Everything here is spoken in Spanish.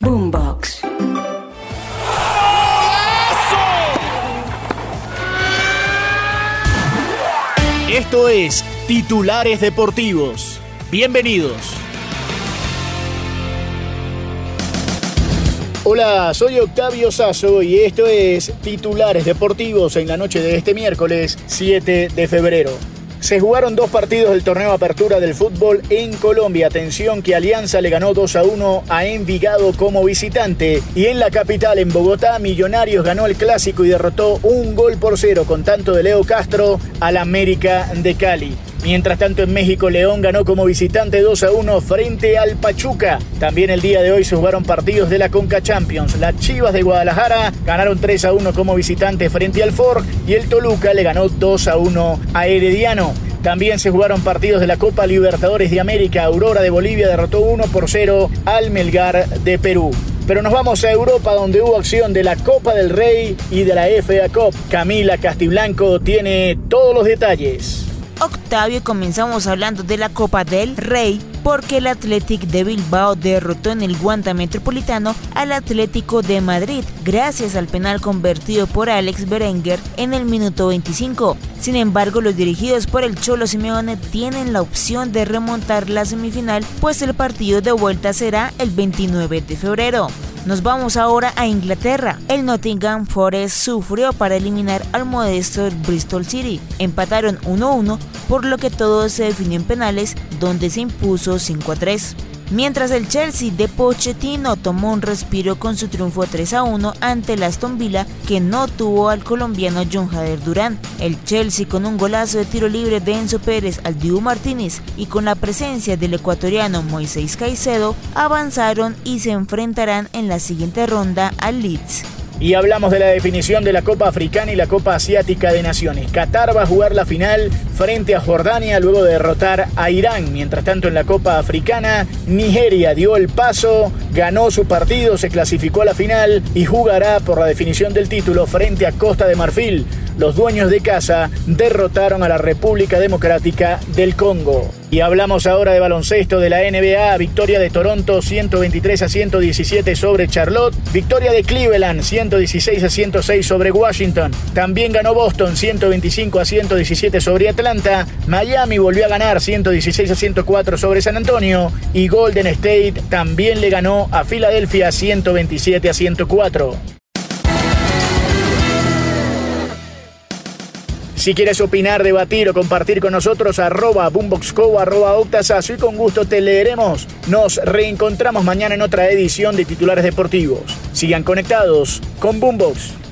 Boombox. Esto es Titulares Deportivos. Bienvenidos. Hola, soy Octavio Sazo y esto es Titulares Deportivos en la noche de este miércoles 7 de febrero. Se jugaron dos partidos del torneo Apertura del fútbol en Colombia. Atención que Alianza le ganó 2 a 1 a Envigado como visitante. Y en la capital, en Bogotá, Millonarios ganó el clásico y derrotó un gol por cero con tanto de Leo Castro al América de Cali. Mientras tanto en México, León ganó como visitante 2 a 1 frente al Pachuca. También el día de hoy se jugaron partidos de la Conca Champions. Las Chivas de Guadalajara ganaron 3 a 1 como visitante frente al Ford y el Toluca le ganó 2 a 1 a Herediano. También se jugaron partidos de la Copa Libertadores de América. Aurora de Bolivia derrotó 1 por 0 al Melgar de Perú. Pero nos vamos a Europa donde hubo acción de la Copa del Rey y de la FA Cup. Camila Castiblanco tiene todos los detalles. Octavio comenzamos hablando de la Copa del Rey porque el Athletic de Bilbao derrotó en el Guanta Metropolitano al Atlético de Madrid gracias al penal convertido por Alex Berenguer en el minuto 25. Sin embargo, los dirigidos por el Cholo Simeone tienen la opción de remontar la semifinal, pues el partido de vuelta será el 29 de febrero. Nos vamos ahora a Inglaterra. El Nottingham Forest sufrió para eliminar al modesto Bristol City. Empataron 1-1, por lo que todo se definió en penales, donde se impuso 5-3. Mientras el Chelsea de Pochettino tomó un respiro con su triunfo 3 a 1 ante el Aston Villa que no tuvo al colombiano John Jader Durán. El Chelsea con un golazo de tiro libre de Enzo Pérez al Dibu Martínez y con la presencia del ecuatoriano Moisés Caicedo avanzaron y se enfrentarán en la siguiente ronda al Leeds. Y hablamos de la definición de la Copa Africana y la Copa Asiática de Naciones. Qatar va a jugar la final frente a Jordania luego de derrotar a Irán. Mientras tanto en la Copa Africana, Nigeria dio el paso, ganó su partido, se clasificó a la final y jugará por la definición del título frente a Costa de Marfil. Los dueños de casa derrotaron a la República Democrática del Congo. Y hablamos ahora de baloncesto de la NBA, victoria de Toronto 123 a 117 sobre Charlotte, victoria de Cleveland 116 a 106 sobre Washington, también ganó Boston 125 a 117 sobre Atlanta, Miami volvió a ganar 116 a 104 sobre San Antonio. Y Golden State también le ganó a Filadelfia 127 a 104. Si quieres opinar, debatir o compartir con nosotros, arroba boomboxco, arroba octasazo y con gusto te leeremos. Nos reencontramos mañana en otra edición de Titulares Deportivos. Sigan conectados con Boombox.